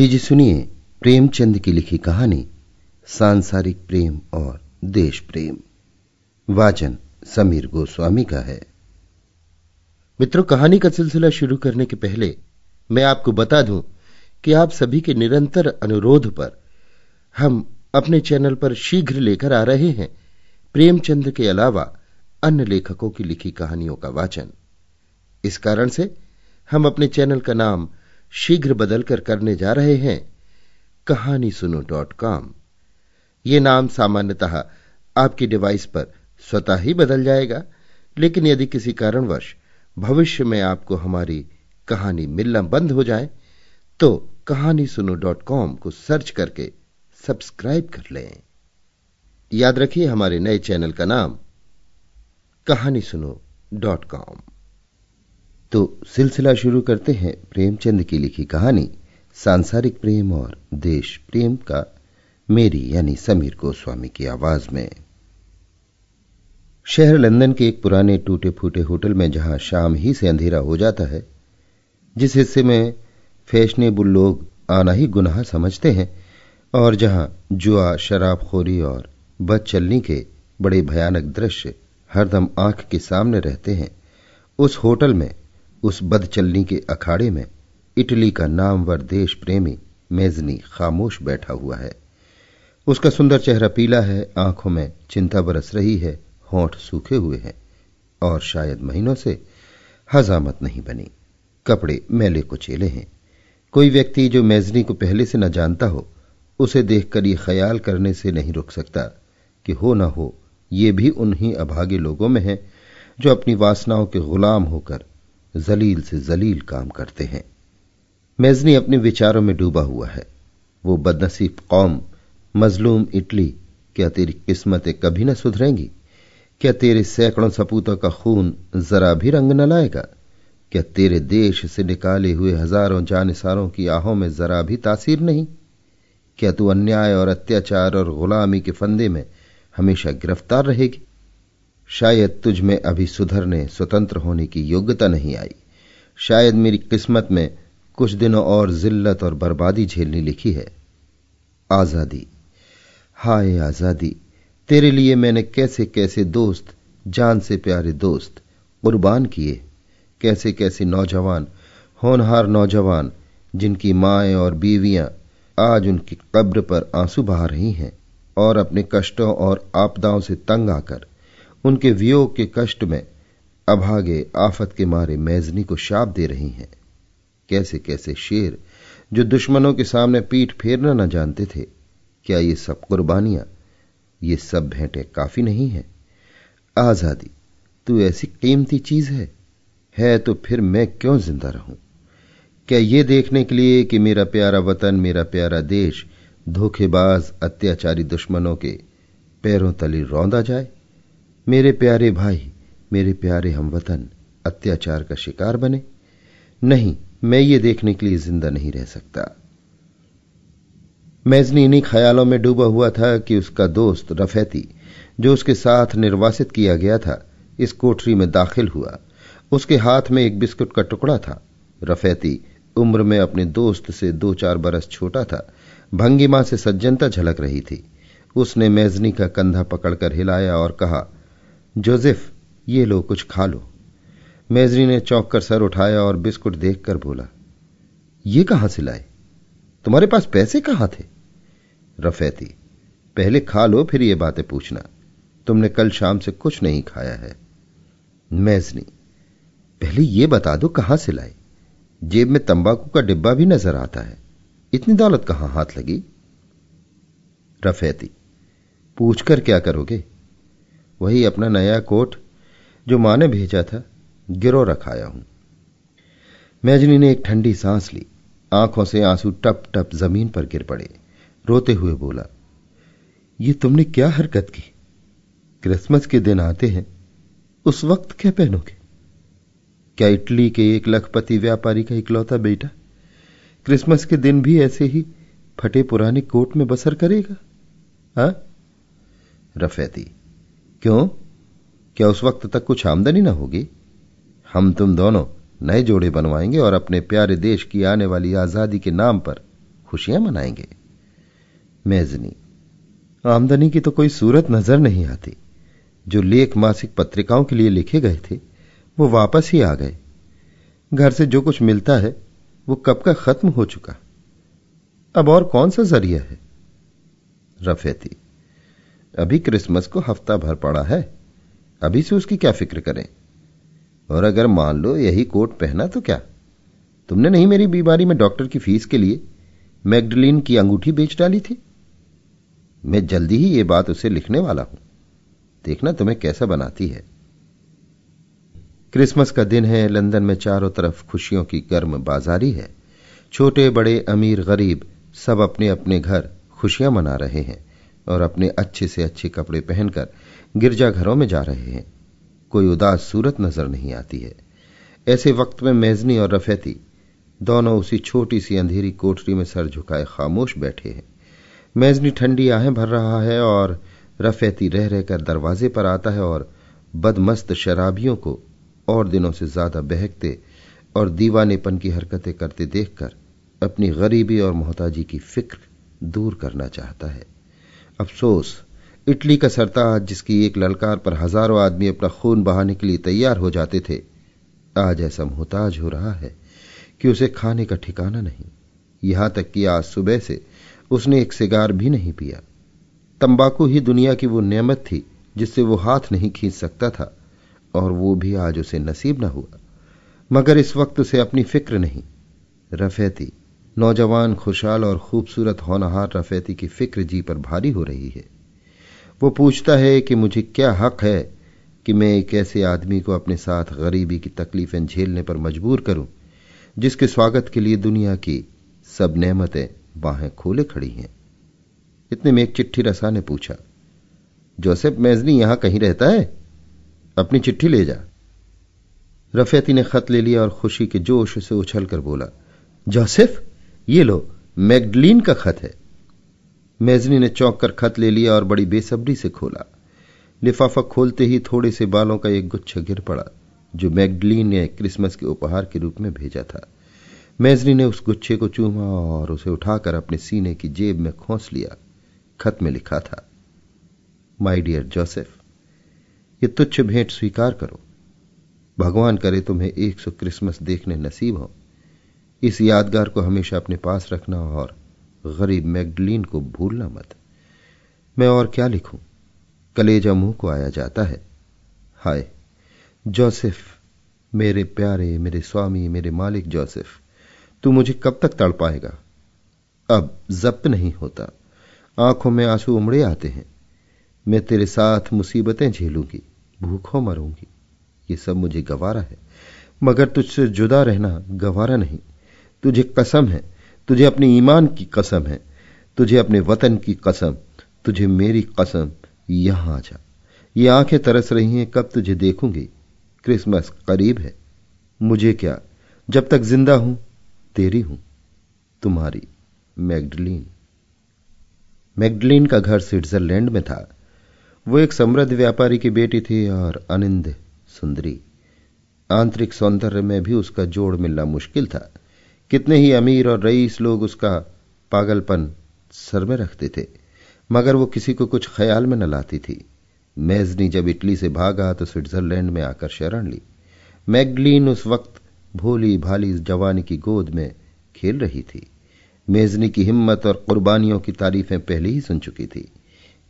लीजिए सुनिए प्रेमचंद की लिखी कहानी, सांसारिक प्रेम और देश प्रेम। वाचन समीर गोस्वामी का है। मित्रों, कहानी का सिलसिला शुरू करने के पहले मैं आपको बता दूँ कि आप सभी के निरंतर अनुरोध पर हम अपने चैनल पर शीघ्र लेकर आ रहे हैं प्रेमचंद के अलावा अन्य लेखकों की लिखी कहानियों का वाचन। इस कारण से हम अपने चैनल का नाम शीघ्र बदलकर करने जा रहे हैं। कहानी सुनो डॉट कॉम। ये नाम सामान्यतः आपकी डिवाइस पर स्वतः ही बदल जाएगा, लेकिन यदि किसी कारणवश भविष्य में आपको हमारी कहानी मिलना बंद हो जाए तो कहानी सुनो डॉट कॉम को सर्च करके सब्सक्राइब कर लें। याद रखिए हमारे नए चैनल का नाम कहानी सुनो डॉट कॉम। तो सिलसिला शुरू करते हैं प्रेमचंद की लिखी कहानी, सांसारिक प्रेम और देश प्रेम का, मेरी यानी समीर गोस्वामी की आवाज़ में। शहर लंदन के एक पुराने टूटे फूटे होटल में जहाँ शाम ही से अंधेरा हो जाता है, जिस हिस्से में फैशनेबल लोग आना ही गुनाह समझते हैं, और जहाँ जुआ, शराबखोरी और बद चलनी के बड़े भयानक दृश्य हरदम आँख के सामने रहते हैं, उस होटल में उस बदचलनी के अखाड़े में इटली का नामवर देश प्रेमी मेजनी खामोश बैठा हुआ है। उसका सुंदर चेहरा पीला है, आँखों में चिंता बरस रही है, होठ सूखे हुए हैं और शायद महीनों से हजामत नहीं बनी। कपड़े मैले कुचेले हैं। कोई व्यक्ति जो मेजनी को पहले से न जानता हो, उसे देखकर ये ख्याल करने से नहीं रुक सकता कि हो न हो, ये भी उन्हीं अभागे लोगों में है जो अपनी वासनाओं के गुलाम होकर जलील से जलील काम करते हैं। मेजनी अपने विचारों में डूबा हुआ है। वो बदनसीब कौम, मजलूम इटली, क्या तेरी किस्मतें कभी न सुधरेंगी? क्या तेरे सैकड़ों सपूतों का खून जरा भी रंग न लाएगा? क्या तेरे देश से निकाले हुए हज़ारों जानसारों की आहों में जरा भी तासीर नहीं? क्या तू अन्याय और अत्याचार और गुलामी के फंदे में हमेशा गिरफ़्तार रहेगी? शायद तुझ में अभी सुधरने स्वतंत्र होने की योग्यता नहीं आई। शायद मेरी किस्मत में कुछ दिनों और जिल्लत और बर्बादी झेलनी लिखी है। आज़ादी। हाय आज़ादी। तेरे लिए मैंने कैसे कैसे दोस्त, जान से प्यारे दोस्त कुर्बान किए। कैसे कैसे नौजवान, होनहार नौजवान, जिनकी माएँ और बीवियाँ आज उनकी कब्र पर आँसू बहा रही हैं और अपने कष्टों और आपदाओं से तंग आकर उनके वियोग के कष्ट में अभागे आफत के मारे मैजनी को शाप दे रही हैं। कैसे कैसे शेर, जो दुश्मनों के सामने पीठ फेरना न जानते थे, क्या ये सब कुर्बानियाँ? ये सब भेंटे काफ़ी नहीं है। आज़ादी, तू ऐसी कीमती चीज़ है। है तो फिर मैं क्यों ज़िंदा रहूँ? क्या ये देखने के लिए कि मेरा प्यारा वतन, मेरा प्यारा देश, धोखेबाज, अत्याचारी दुश्मनों के पैरों तले रौंदा जाए? मेरे प्यारे भाई, मेरे प्यारे हमवतन अत्याचार का शिकार बने। नहीं, मैं ये देखने के लिए ज़िंदा नहीं रह सकता। मैजनी इन्हीं ख्यालों में डूबा हुआ था कि उसका दोस्त रफैती, जो उसके साथ निर्वासित किया गया था, इस कोठरी में दाखिल हुआ। उसके हाथ में एक बिस्कुट का टुकड़ा था। रफैती उम्र में अपने दोस्त से दो चार बरस छोटा था। भंगिमा से सज्जनता झलक रही थी। उसने मेजनी का कंधा पकड़कर हिलाया और कहा जोसेफ, ये लो, कुछ खा लो। मेजरी ने चौंक कर सर उठाया और बिस्कुट देखकर बोला, ये कहाँ से लाए? तुम्हारे पास पैसे कहाँ थे? रफैती, पहले खा लो, फिर ये बातें पूछना। तुमने कल शाम से कुछ नहीं खाया है। मेजनी पहले ये बता दो, कहाँ से लाए? जेब में तंबाकू का डिब्बा भी नज़र आता है। इतनी दौलत कहाँ हाथ लगी? रफैती पूछकर क्या करोगे? वही अपना नया कोट जो माँ ने भेजा था गिरो रखाया हूँ। मैजनी ने एक ठंडी सांस ली। आँखों से आँसू टप टप ज़मीन पर गिर पड़े। रोते हुए बोला, ये तुमने क्या हरकत की? क्रिसमस के दिन आते हैं, उस वक्त क्या पहनोगे? क्या इटली के एक लखपति व्यापारी का इकलौता बेटा क्रिसमस के दिन भी ऐसे ही फटे पुराने कोट में बसर करेगा? हा? रफैती क्यों? क्या उस वक्त तक कुछ आमदनी ना होगी? हम तुम दोनों नए जोड़े बनवाएँगे और अपने प्यारे देश की आने वाली आज़ादी के नाम पर खुशियाँ मनाएँगे। मेजनी, आमदनी की तो कोई सूरत नज़र नहीं आती। जो लेख मासिक पत्रिकाओं के लिए लिखे गए थे, वो वापस ही आ गए। घर से जो कुछ मिलता है, वो कब का खत्म हो चुका? अब और कौन सा ज़रिया है? रफेती अभी क्रिसमस को हफ़्ता भर पड़ा है। अभी से उसकी क्या फ़िक्र करें? और अगर मान लो यही कोट पहना तो क्या? तुमने नहीं मेरी बीमारी में डॉक्टर की फ़ीस के लिए मैगडलिन की अंगूठी बेच डाली थी? मैं जल्दी ही ये बात उसे लिखने वाला हूँ। देखना तुम्हें कैसा बनाती है। क्रिसमस का दिन है, लंदन में चारों तरफ़ खुशियों की गर्म बाजारी है। छोटे बड़े अमीर गरीब सब अपने अपने घर खुशियाँ मना रहे हैं। और अपने अच्छे से अच्छे कपड़े पहनकर गिरजाघरों में जा रहे हैं। कोई उदास सूरत नज़र नहीं आती है। ऐसे वक्त में मेजनी और रफेती दोनों उसी छोटी सी अंधेरी कोठरी में सर झुकाए खामोश बैठे हैं। मेजनी ठंडी आहें भर रहा है और रफेती रह रहकर दरवाजे पर आता है और बदमस्त शराबियों को और दिनों से ज़्यादा बहकते और दीवानेपन की हरकतें करते देखकर अपनी गरीबी और मोहताजी की फ़िक्र दूर करना चाहता है। अफसोस। इटली का सरताज, जिसकी एक ललकार पर हज़ारों आदमी अपना खून बहाने के लिए तैयार हो जाते थे, आज ऐसा मोहताज हो रहा है कि उसे खाने का ठिकाना नहीं। यहाँ तक कि आज सुबह से उसने एक सिगार भी नहीं पिया। तंबाकू ही दुनिया की वो नेमत थी, जिससे वो हाथ नहीं खींच सकता था, और वो भी आज उसे नसीब न हुआ। मगर इस वक्त उसे अपनी फ़िक्र नहीं। रफेती नौजवान, खुशहाल और खूबसूरत होनहार रफेती की फ़िक्र जी पर भारी हो रही है। वो पूछता है कि मुझे क्या हक है कि मैं एक ऐसे आदमी को अपने साथ गरीबी की तकलीफें झेलने पर मजबूर करूँ, जिसके स्वागत के लिए दुनिया की सब नेमतें बाहें खोले खड़ी हैं। इतने में एक चिट्ठी रसा ने पूछा, जोसेफ मेजनी यहाँ कहीं रहता है? अपनी चिट्ठी ले जा। रफेती ने खत ले लिया और खुशी के जोश से उछलकर बोला, जोसेफ ये लो, मैगडलीन का खत है। मेजनी ने चौंक कर खत ले लिया और बड़ी बेसब्री से खोला। लिफाफा खोलते ही थोड़े से बालों का एक गुच्छा गिर पड़ा, जो मैगडलीन ने क्रिसमस के उपहार के रूप में भेजा था। मेजनी ने उस गुच्छे को चूमा और उसे उठाकर अपने सीने की जेब में खोस लिया। खत में लिखा था माई डियर जोसेफ ये तुच्छ भेंट स्वीकार करो। भगवान करे तुम्हें एक सौ क्रिसमस देखने नसीब हो। इस यादगार को हमेशा अपने पास रखना और गरीब मैगडलीन को भूलना मत। मैं और क्या लिखूं? कलेजा मुँह को आया जाता है। हाय, जोसेफ, मेरे प्यारे, मेरे स्वामी, मेरे मालिक जोसेफ, तू मुझे कब तक तड़ पाएगा? अब जब्त नहीं होता। आँखों में आँसू उमड़े आते हैं। मैं तेरे साथ मुसीबतें झेलूँगी, भूखों मरूँगी। ये सब मुझे गवारा है। मगर तुझसे जुदा रहना गवारा नहीं। तुझे कसम है, तुझे अपने ईमान की कसम है, तुझे अपने वतन की कसम, तुझे मेरी कसम यहाँ आ जा। ये आँखें तरस रही हैं, कब तुझे देखूँगी? क्रिसमस करीब है। मुझे क्या? जब तक ज़िंदा हूँ, तेरी हूँ, तुम्हारी मैगडलीन। मैगडलीन का घर स्विट्जरलैंड में था। वो एक समृद्ध व्यापारी की बेटी थी और अनिंद सुंदरी। आंतरिक सौंदर्य में भी उसका जोड़ मिलना मुश्किल था। कितने ही अमीर और रईस लोग उसका पागलपन सर में रखते थे, मगर वो किसी को कुछ ख्याल में न लाती थी। मेजनी जब इटली से भागा तो स्विट्जरलैंड में आकर शरण ली। मैगडलीन उस वक्त भोली भाली जवानी की गोद में खेल रही थी। मेजनी की हिम्मत और कुर्बानियों की तारीफें पहले ही सुन चुकी थी।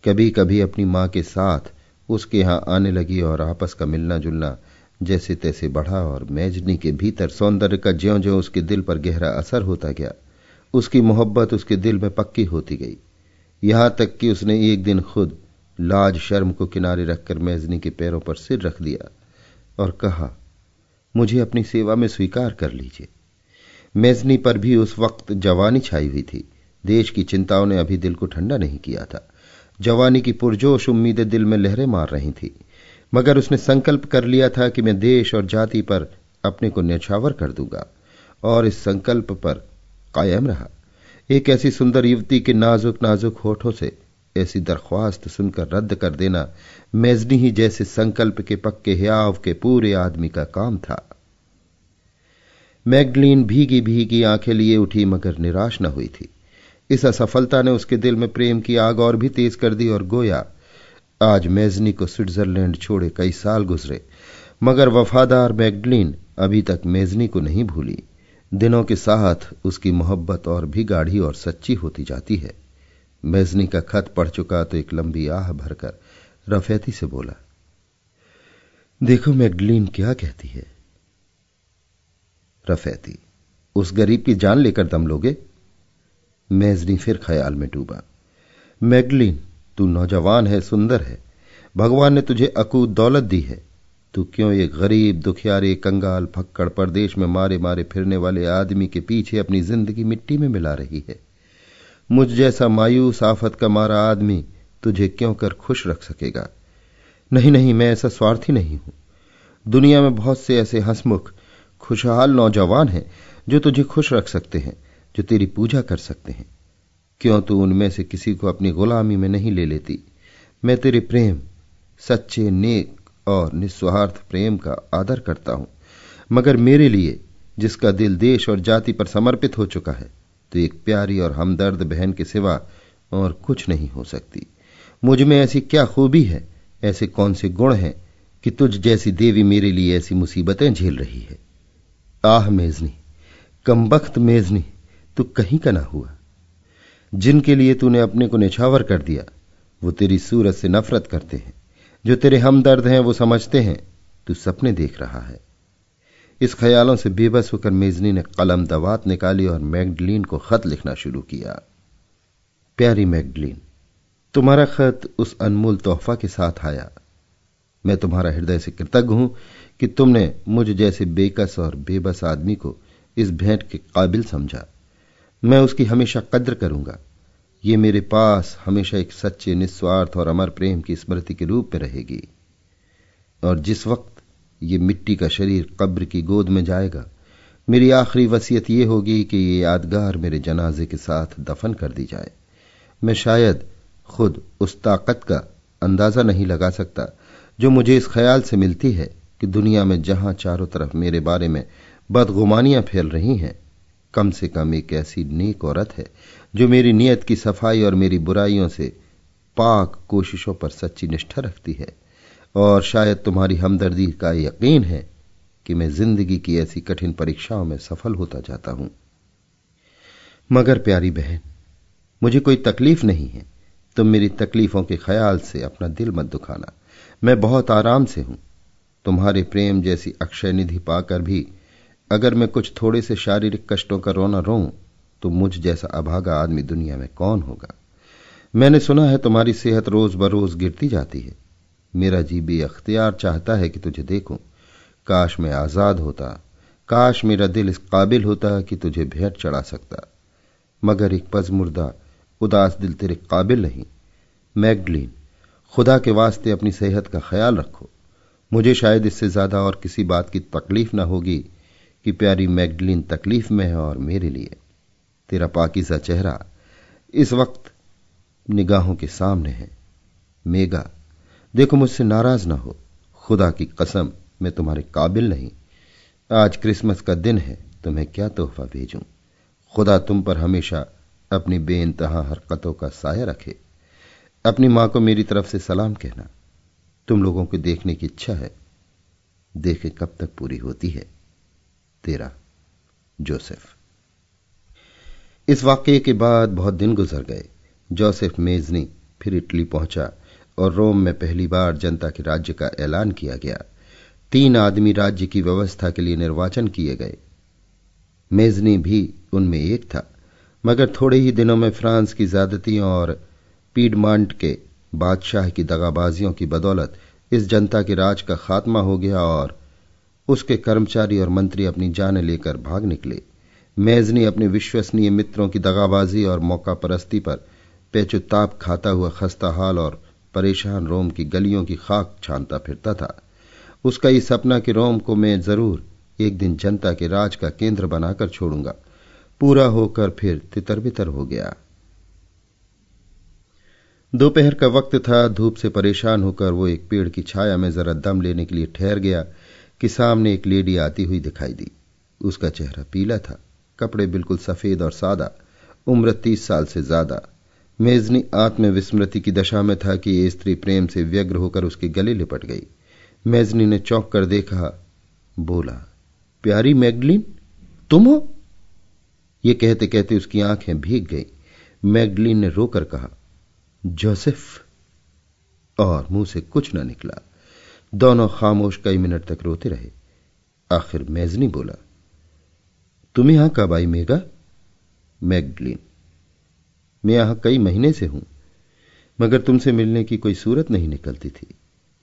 कभी कभी अपनी माँ के साथ उसके यहाँ आने लगी और आपस का मिलना जुलना जैसे तैसे बढ़ा और मेजनी के भीतर सौंदर्य का ज्यो ज्यो उसके दिल पर गहरा असर होता गया, उसकी मोहब्बत उसके दिल में पक्की होती गई। यहाँ तक कि उसने एक दिन खुद लाज शर्म को किनारे रखकर मेजनी के पैरों पर सिर रख दिया और कहा, मुझे अपनी सेवा में स्वीकार कर लीजिए। मेजनी पर भी उस वक्त जवानी छाई हुई थी। देश की चिंताओं ने अभी दिल को ठंडा नहीं किया था। जवानी की पुरजोश उम्मीदें दिल में लहरें मार रही थी। मगर उसने संकल्प कर लिया था कि मैं देश और जाति पर अपने को न्यछावर कर दूँगा, और इस संकल्प पर कायम रहा। एक ऐसी सुंदर युवती के नाजुक नाजुक होठों से ऐसी दरख्वास्त सुनकर रद्द कर देना मेजनी ही जैसे संकल्प के पक्के हयाव के पूरे आदमी का काम था। मैगडलीन भीगी भीगी आँखें लिए उठी मगर निराश न हुई थी। इस असफलता ने उसके दिल में प्रेम की आग और भी तेज कर दी और गोया आज मेजनी को स्विट्जरलैंड छोड़े कई साल गुजरे, मगर वफादार मैगडलिन अभी तक मेजनी को नहीं भूली। दिनों के साथ उसकी मोहब्बत और भी गाढ़ी और सच्ची होती जाती है। मेजनी का खत पढ़ चुका तो एक लंबी आह भरकर रफेती से बोला, देखो मैगडलिन क्या कहती है। रफेती, उस गरीब की जान लेकर दम लोगे? मेजनी फिर ख्याल में डूबा मैगलिन तू नौजवान है, सुंदर है। भगवान ने तुझे अकूत दौलत दी है। तू क्यों ये गरीब, दुखियारे, कंगाल, फक्कड़ परदेश में मारे मारे फिरने वाले आदमी के पीछे अपनी ज़िंदगी मिट्टी में मिला रही है? मुझ जैसा मायूस आफत का मारा आदमी तुझे क्यों कर खुश रख सकेगा? नहीं नहीं, मैं ऐसा स्वार्थी नहीं हूँ। दुनिया में बहुत से ऐसे हंसमुख, खुशहाल नौजवान हैं जो तुझे खुश रख सकते हैं, जो तेरी पूजा कर सकते हैं। क्यों तू उनमें से किसी को अपनी गुलामी में नहीं ले लेती? मैं तेरे प्रेम, सच्चे नेक और निस्वार्थ प्रेम का आदर करता हूँ। मगर मेरे लिए, जिसका दिल देश और जाति पर समर्पित हो चुका है तो एक प्यारी और हमदर्द बहन के सिवा और कुछ नहीं हो सकती। मुझमें ऐसी क्या खूबी है? ऐसे कौन से गुण हैं कि तुझ जैसी देवी मेरे लिए ऐसी मुसीबतें झेल रही है? आह मेजनी, कमबख्त मेजनी, तू कहीं का ना हुआ। जिनके लिए तूने अपने को निछावर कर दिया, वो तेरी सूरत से नफरत करते हैं। जो तेरे हमदर्द हैं, वो समझते हैं, तू सपने देख रहा है। इस ख्यालों से बेबस होकर मेजनी ने कलम दवात निकाली और मैगडलीन को खत लिखना शुरू किया। प्यारी मैगडलीन, तुम्हारा खत उस अनमोल तोहफा के साथ आया। मैं तुम्हारा हृदय से कृतज्ञ हूँ कि तुमने मुझ जैसे बेकस और बेबस आदमी को इस भेंट के काबिल समझा। मैं उसकी हमेशा कद्र करूँगा। ये मेरे पास हमेशा एक सच्चे, निस्वार्थ और अमर प्रेम की स्मृति के रूप में रहेगी। और जिस वक्त ये मिट्टी का शरीर कब्र की गोद में जाएगा, मेरी आखिरी वसीयत यह होगी कि ये यादगार मेरे जनाजे के साथ दफन कर दी जाए। मैं शायद खुद उस ताकत का अंदाज़ा नहीं लगा सकता जो मुझे इस ख्याल से मिलती है कि दुनिया में जहाँ चारों तरफ़ मेरे बारे में बदगुमानियाँ फैल रही हैं कम से कम एक ऐसी नेक औरत है, जो मेरी नीयत की सफ़ाई और मेरी बुराइयों से पाक कोशिशों पर सच्ची निष्ठा रखती है। और शायद तुम्हारी हमदर्दी का यकीन है कि मैं ज़िंदगी की ऐसी कठिन परीक्षाओं में सफल होता जाता हूँ। मगर प्यारी बहन, मुझे कोई तकलीफ़ नहीं है। तुम मेरी तकलीफों के ख्याल से अपना दिल मत दुखाना। मैं बहुत आराम से हूँ। तुम्हारे प्रेम जैसी अक्षय निधि पाकर भी अगर मैं कुछ थोड़े से शारीरिक कष्टों का रोना रो तो मुझ जैसा अभागा आदमी दुनिया में कौन होगा? मैंने सुना है तुम्हारी सेहत रोज बरोज गिरती जाती है। मेरा जी भी अख्तियार चाहता है कि तुझे देखूँ। काश मैं आज़ाद होता। काश मेरा दिल इस काबिल होता कि तुझे भेंट चढ़ा सकता। मगर एक पजमुर्दा, उदास दिल तेरे काबिल नहीं। मैगडलिन, खुदा के वास्ते अपनी सेहत का ख्याल रखो। मुझे शायद इससे ज़्यादा और किसी बात की तकलीफ़ ना होगी कि प्यारी मैगडलिन तकलीफ़ में है और मेरे लिए। तेरा पाकिजा चेहरा इस वक्त निगाहों के सामने है। मेगा देखो मुझसे नाराज़ ना हो। खुदा की कसम, मैं तुम्हारे काबिल नहीं। आज क्रिसमस का दिन है, तुम्हें क्या तोहफा भेजूं? खुदा तुम पर हमेशा अपनी बे इंतहा हरकतों का साया रखे। अपनी माँ को मेरी तरफ़ से सलाम कहना, तुम लोगों को देखने की इच्छा है। देखे कब तक पूरी होती है। तेरा, जोसेफ। इस वाक्य के बाद बहुत दिन गुजर गए। जोसेफ मेजनी फिर इटली पहुँचा और रोम में पहली बार जनता के राज्य का ऐलान किया गया। तीन आदमी राज्य की व्यवस्था के लिए निर्वाचन किए गए। मेजनी भी उनमें एक था, मगर थोड़े ही दिनों में फ्रांस की ज्यादतियों और पीडमांट के बादशाह की दगाबाजियों की बदौलत इस जनता के राज का खात्मा हो गया और उसके कर्मचारी और मंत्री अपनी जान लेकर भाग निकले। मेजनी अपने विश्वसनीय मित्रों की दगाबाजी और मौका परस्ती पर पेचुताप खाता हुआ खस्ता हाल और परेशान रोम की गलियों की खाक छानता फिरता था। उसका ये सपना कि रोम को मैं ज़रूर एक दिन जनता के राज का केंद्र बनाकर छोड़ूँगा। पूरा होकर फिर तितर बितर हो गया। दोपहर का वक्त था, धूप से परेशान होकर वो एक पेड़ की छाया में जरा दम लेने के लिए ठहर गया। कि सामने एक लेडी आती हुई दिखाई दी। उसका चेहरा पीला था, कपड़े बिल्कुल सफ़ेद और सादा, उम्र तीस साल से ज़्यादा। मेजनी आत्मविस्मृति की दशा में था कि ये स्त्री प्रेम से व्यग्र होकर उसके गले लिपट गई। मेजनी ने चौंक कर देखा, बोला, प्यारी मैगलिन, तुम हो? ये कहते कहते उसकी आँखें भीग गई। मैगडलिन ने रोकर कहा, जोसेफ। और मुँह से कुछ न निकला। दोनों खामोश कई मिनट तक रोते रहे। आखिर मेजनी बोला तुम यहाँ कब आई मेगा मैगडलिन, मैं यहाँ कई महीने से हूँ, मगर तुमसे मिलने की कोई सूरत नहीं निकलती थी।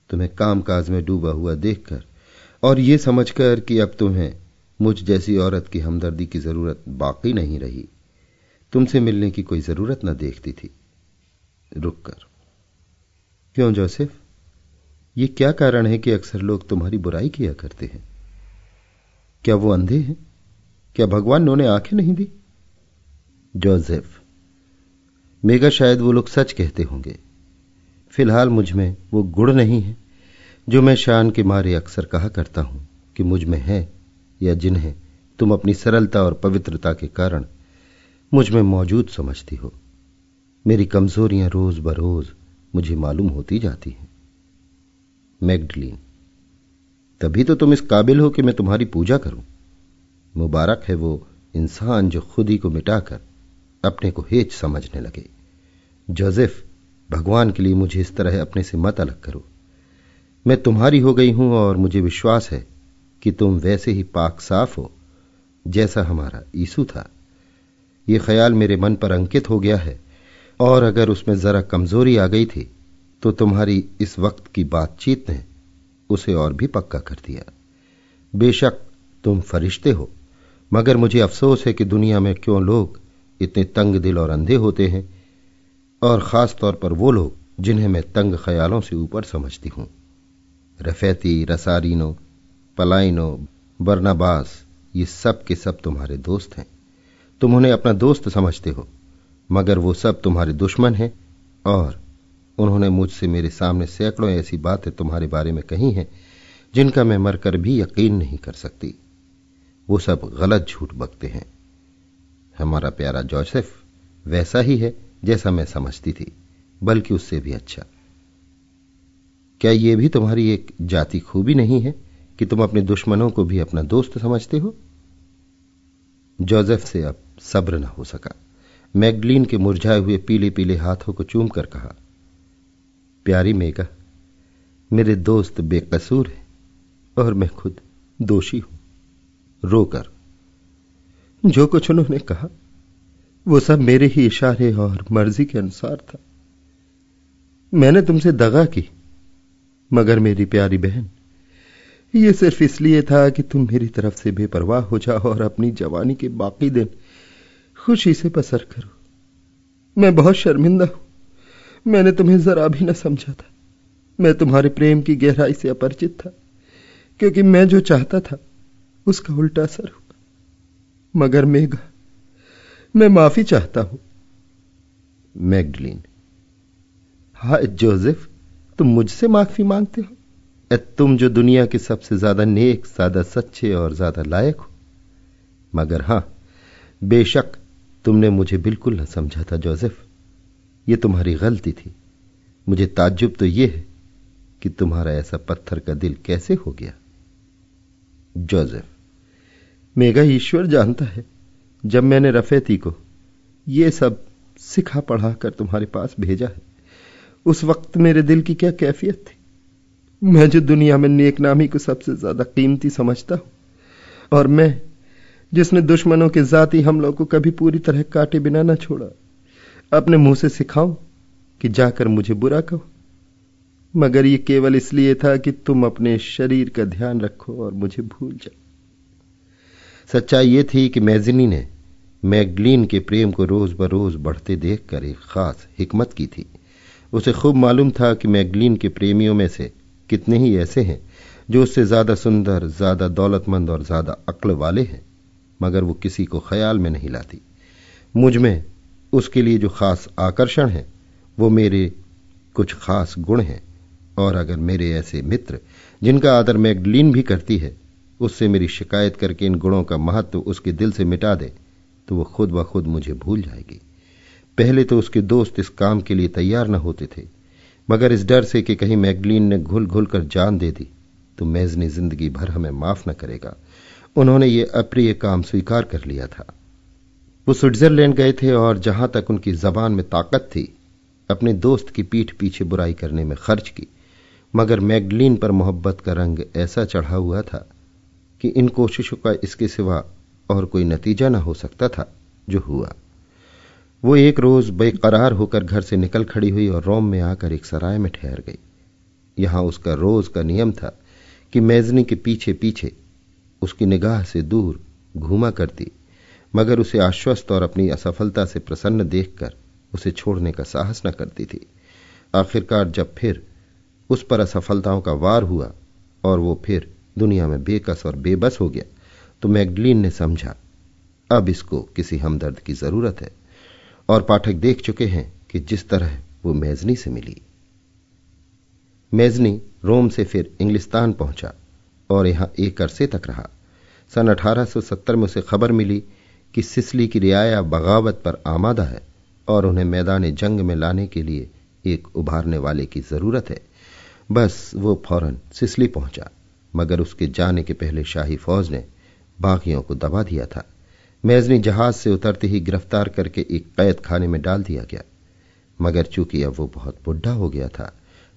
तुम्हें कामकाज में डूबा हुआ देखकर और ये समझकर कि अब तुम्हें मुझ जैसी औरत की हमदर्दी की ज़रूरत बाकी नहीं रही, तुमसे मिलने की कोई ज़रूरत न देखती थी। रुक कर। क्यों जोसेफ? ये क्या कारण है कि अक्सर लोग तुम्हारी बुराई किया करते हैं? क्या वो अंधे हैं? क्या भगवान ने उन्हें आँखें नहीं दी? जोसेफ, मेगा शायद वो लोग सच कहते होंगे। फ़िलहाल मुझमें वो गुड़ नहीं है, जो मैं शान के मारे अक्सर कहा करता हूँ कि मुझमें है या जिन्हें तुम अपनी सरलता और पवित्रता के कारण मुझमें मौजूद समझती हो। मेरी कमजोरियाँ रोज बरोज मुझे मालूम होती जाती हैं। मैगडलीन। तभी तो तुम इस काबिल हो कि मैं तुम्हारी पूजा करूँ। मुबारक है वो इंसान जो खुद ही को मिटाकर अपने को हेच समझने लगे। जोसेफ, भगवान के लिए मुझे इस तरह अपने से मत अलग करो। मैं तुम्हारी हो गई हूँ और मुझे विश्वास है कि तुम वैसे ही पाक साफ़ हो, जैसा हमारा ईसु था। यह ख्याल मेरे मन पर अंकित हो गया है, और अगर उसमें जरा कमज़ोरी आ गई थी तो तुम्हारी इस वक्त की बातचीत ने उसे और भी पक्का कर दिया। बेशक तुम फरिश्ते हो, मगर मुझे अफसोस है कि दुनिया में क्यों लोग इतने तंग दिल और अंधे होते हैं, और खास तौर पर वो लोग जिन्हें मैं तंग ख्यालों से ऊपर समझती हूँ। रफैती, रसारीनो पलाइनो बरनाबास, ये सब के सब तुम्हारे दोस्त हैं। तुम उन्हें अपना दोस्त समझते हो, मगर वो सब तुम्हारे दुश्मन हैं और उन्होंने मुझसे मेरे सामने सैकड़ों ऐसी बातें तुम्हारे बारे में कही हैं, जिनका मैं मरकर भी यकीन नहीं कर सकती। वो सब गलत झूठ बकते हैं। हमारा प्यारा जोसेफ वैसा ही है जैसा मैं समझती थी, बल्कि उससे भी अच्छा। क्या यह भी तुम्हारी एक जाति खूबी नहीं है कि तुम अपने दुश्मनों को भी अपना दोस्त समझते हो? जोसेफ से अब सब्र न हो सका। मैगडलीन के मुरझाए हुए पीले पीले हाथों को चूम कर कहा प्यारी मेगा मेरे दोस्त बेकसूर है और मैं खुद दोषी हूँ। रोकर जो कुछ उन्होंने कहा, वो सब मेरे ही इशारे और मर्ज़ी के अनुसार था। मैंने तुमसे दगा की, मगर मेरी प्यारी बहन, ये सिर्फ़ इसलिए था कि तुम मेरी तरफ़ से बेपरवाह हो जाओ और अपनी जवानी के बाकी दिन खुशी से बसर करो। मैं बहुत शर्मिंदा हूँ। मैंने तुम्हें जरा भी न समझा था। मैं तुम्हारे प्रेम की गहराई से अपरिचित था, क्योंकि मैं जो चाहता था, उसका उल्टा असर हुआ। मगर मेघा, मैं माफ़ी चाहता हूँ। मैगडलीन, हाय जोसेफ, तुम मुझसे माफ़ी मांगते हो? तुम जो दुनिया के सबसे ज़्यादा नेक, ज़्यादा सच्चे और ज़्यादा लायक हो। मगर हाँ, बेशक तुमने मुझे बिल्कुल न समझा था जोसेफ। यह तुम्हारी गलती थी। मुझे ताज्जुब तो यह है कि तुम्हारा ऐसा पत्थर का दिल कैसे हो गया। जोसेफ मेगा ईश्वर जानता है, जब मैंने रफेती को ये सब सिखा पढ़ा कर तुम्हारे पास भेजा है, उस वक्त मेरे दिल की क्या कैफियत थी? मैं जो दुनिया में नेक नामी को सबसे ज़्यादा कीमती समझता हूँ, और मैं जिसने दुश्मनों के जाति हमलों को कभी पूरी तरह काटे बिना न छोड़ा अपने मुँह से सिखाऊं कि जाकर मुझे बुरा कहो। मगर ये केवल इसलिए था कि तुम अपने शरीर का ध्यान रखो और मुझे भूल जाओ। सच्चाई यह थी कि मैजिनी ने मैगलीन के प्रेम को रोज बरोज बढ़ते देखकर एक खास हिकमत की थी। उसे खूब मालूम था कि मैगलीन के प्रेमियों में से कितने ही ऐसे हैं जो उससे ज़्यादा सुंदर, ज़्यादा दौलतमंद और ज़्यादा अक्ल वाले हैं, मगर वो किसी को ख्याल में नहीं लाती। मुझमें उसके लिए जो खास आकर्षण है, वो मेरे कुछ खास गुण हैं। और अगर मेरे ऐसे मित्र, जिनका आदर मैगलीन भी करती है, उससे मेरी शिकायत करके इन गुणों का महत्व उसके दिल से मिटा दे तो वो खुद ब खुद मुझे भूल जाएगी। पहले तो उसके दोस्त इस काम के लिए तैयार न होते थे, मगर इस डर से कि कहीं मैगलीन ने घुल घुल कर जान दे दी तो मेजनी ज़िंदगी भर हमें माफ़ न करेगा। उन्होंने ये अप्रिय काम स्वीकार कर लिया था। वो स्विट्जरलैंड गए थे और जहाँ तक उनकी जबान में ताकत थी, अपने दोस्त की पीठ पीछे बुराई करने में खर्च की। मगर मैगलीन पर मोहब्बत का रंग ऐसा चढ़ा हुआ था कि इन कोशिशों का इसके सिवा और कोई नतीजा न हो सकता था जो हुआ। वो एक रोज बेकरार होकर घर से निकल खड़ी हुई और रोम में आकर एक सराय में ठहर गई। यहाँ उसका रोज का नियम था कि मेजनी के पीछे पीछे उसकी निगाह से दूर घूमा करती। मगर उसे आश्वस्त और अपनी असफलता से प्रसन्न देखकर उसे छोड़ने का साहस न करती थी। आखिरकार जब फिर उस पर असफलताओं का वार हुआ और वो फिर दुनिया में बेकस और बेबस हो गया तो मैगडलीन ने समझा, अब इसको किसी हमदर्द की ज़रूरत है। और पाठक देख चुके हैं कि जिस तरह वो मेजनी से मिली। मेजनी रोम से फिर इंग्लिस्तान पहुँचा और यहाँ एक अरसे तक रहा। सन 1870 में उसे खबर मिली कि सिसली की रियाया बगावत पर आमादा है और उन्हें मैदान जंग में लाने के लिए एक उभारने वाले की ज़रूरत है। बस वो फ़ौरन सिसली पहुँचा, मगर उसके जाने के पहले शाही फौज ने बागियों को दबा दिया था। मेजनी जहाज़ से उतरते ही गिरफ़्तार करके एक कैद खाने में डाल दिया गया। मगर चूँकि अब वो बहुत बुढ़ा हो गया था,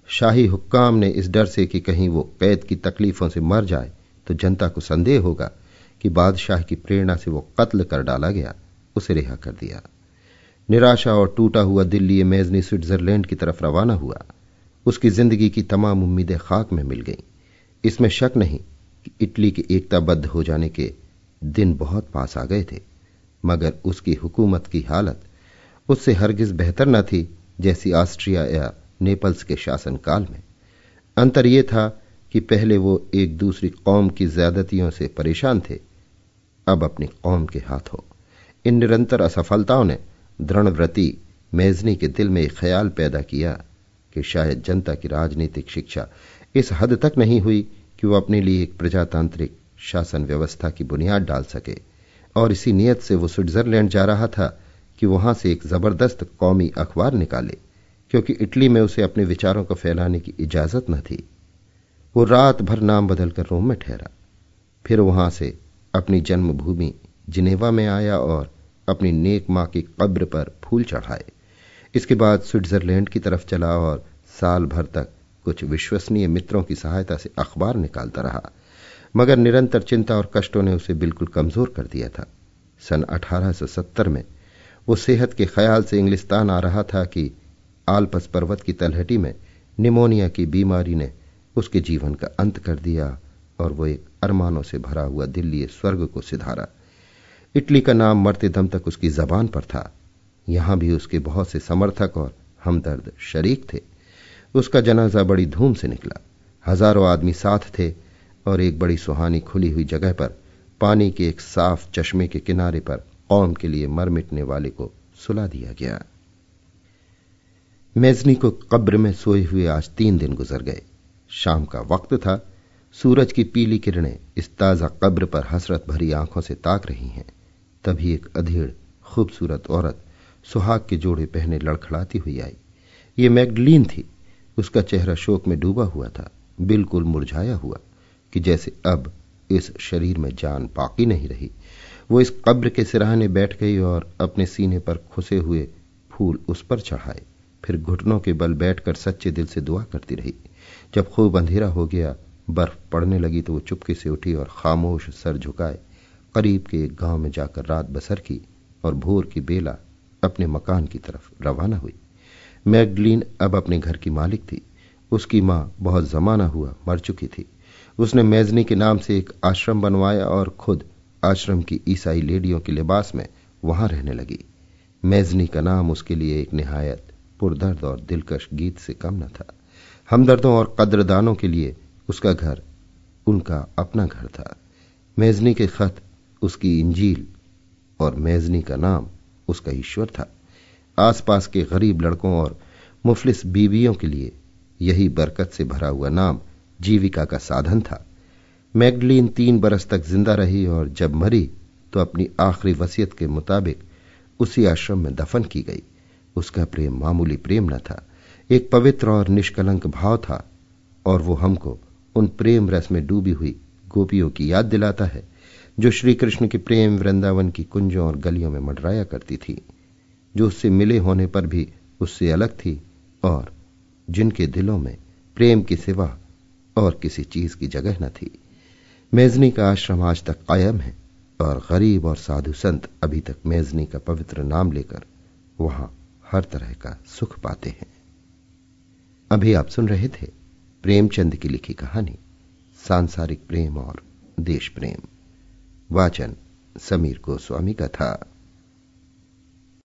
शाही हुक्काम ने इस डर से कि कहीं वो कैद की तकलीफों से मर जाए तो जनता को संदेह होगा कि बादशाह की प्रेरणा से वो कत्ल कर डाला गया, उसे रिहा कर दिया। निराशा और टूटा हुआ दिल्ली मेजनी स्विट्जरलैंड की तरफ़ रवाना हुआ। उसकी ज़िंदगी की तमाम उम्मीदें खाक में मिल गईं। इसमें शक नहीं कि इटली के एकताबद्ध हो जाने के दिन बहुत पास आ गए थे, मगर उसकी हुकूमत की हालत उससे हरगिज बेहतर न थी, जैसी ऑस्ट्रिया या नेपल्स के शासनकाल में। अंतर यह था कि पहले वो एक दूसरी कौम की ज्यादतियों से परेशान थे अब अपनी कौम के हाथों इन निरंतर असफलताओं ने दृढ़व्रती, मेजनी के दिल में एक ख्याल पैदा किया कि शायद जनता की राजनीतिक शिक्षा इस हद तक नहीं हुई कि वह अपने लिए एक प्रजातांत्रिक शासन व्यवस्था की बुनियाद डाल सके। और इसी नियत से वो स्विट्जरलैंड जा रहा था कि वहाँ से एक ज़बरदस्त कौमी अखबार निकाले, क्योंकि इटली में उसे अपने विचारों को फैलाने की इजाज़त न थी। वो रात भर नाम बदलकर रोम में ठहरा, फिर वहाँ से अपनी जन्मभूमि जिनेवा में आया और अपनी नेक माँ की कब्र पर फूल चढ़ाए। इसके बाद स्विट्जरलैंड की तरफ़ चला और साल भर तक कुछ विश्वसनीय मित्रों की सहायता से अखबार निकालता रहा। मगर निरंतर चिंता और कष्टों ने उसे बिल्कुल कमज़ोर कर दिया था। सन 1870 में वो सेहत के ख्याल से इंग्लिस्तान आ रहा था कि आलपस पर्वत की तलहटी में निमोनिया की बीमारी ने उसके जीवन का अंत कर दिया और वो एक अरमानों से भरा हुआ दिल्ली स्वर्ग को सिधारा। इटली का नाम मरते दम तक उसकी जबान पर था। यहाँ भी उसके बहुत से समर्थक और हमदर्द शरीक थे। उसका जनाजा बड़ी धूम से निकला। हज़ारों आदमी साथ थे और एक बड़ी सुहानी खुली हुई जगह पर पानी के एक साफ़ चश्मे के किनारे पर कौम के लिए मर मिटने वाले को सुला दिया गया। मेजनी को कब्र में सोए हुए आज तीन दिन गुजर गए। शाम का वक्त था सूरज की पीली किरणें इस ताज़ा कब्र पर हसरत भरी आँखों से ताक रही हैं, तभी एक अधेड़ खूबसूरत औरत सुहाग के जोड़े पहने लड़खड़ाती हुई आई। ये मैगडलीन थी। उसका चेहरा शोक में डूबा हुआ था, बिल्कुल मुरझाया हुआ, कि जैसे अब इस शरीर में जान बाकी नहीं रही। वो इस कब्र के सिराहने बैठ गई और अपने सीने पर खुसे हुए फूल उस पर चढ़ाए। फिर घुटनों के बल बैठकर सच्चे दिल से दुआ करती रही। जब खूब अंधेरा हो गया बर्फ़ पड़ने लगी तो वो चुपके से उठी और खामोश सर झुकाए। करीब के एक गाँव में जाकर रात बसर की और भोर की बेला अपने मकान की तरफ़ रवाना हुई। मैगडलीन अब अपने घर की मालिक थी। उसकी माँ बहुत जमाना हुआ मर चुकी थी। उसने मेजनी के नाम से एक आश्रम बनवाया और खुद आश्रम की ईसाई लेडियों के लिबास में वहाँ रहने लगी। मेजनी का नाम उसके लिए एक निहायत पुरदर्द और दिलकश गीत से कम न था। हमदर्दों और कद्रदानों के लिए उसका घर, उनका अपना घर था। मेजनी के खत, उसकी इंजील और मेजनी का नाम उसका ईश्वर था। आसपास के गरीब लड़कों और मुफलिस बीवियों के लिए यही बरकत से भरा हुआ नाम जीविका का साधन था। मैगडलीन तीन बरस तक ज़िंदा रही और जब मरी तो अपनी आखिरी वसीयत के मुताबिक उसी आश्रम में दफन की गई। उसका प्रेम मामूली प्रेम न था। एक पवित्र और निष्कलंक भाव था और वो हमको उन प्रेम रस में डूबी हुई गोपियों की याद दिलाता है, जो श्री कृष्ण के प्रेम वृंदावन की कुंजों और गलियों में मंडराया करती थी, जो उससे मिले होने पर भी उससे अलग थी और जिनके दिलों में प्रेम की सिवा और किसी चीज़ की जगह न थी। मेजनी का आश्रम आज तक कायम है और गरीब और साधु संत अभी तक मेजनी का पवित्र नाम लेकर वहाँ हर तरह का सुख पाते हैं। अभी आप सुन रहे थे प्रेमचंद की लिखी कहानी सांसारिक प्रेम और देश प्रेम। वाचन समीर गोस्वामी का था।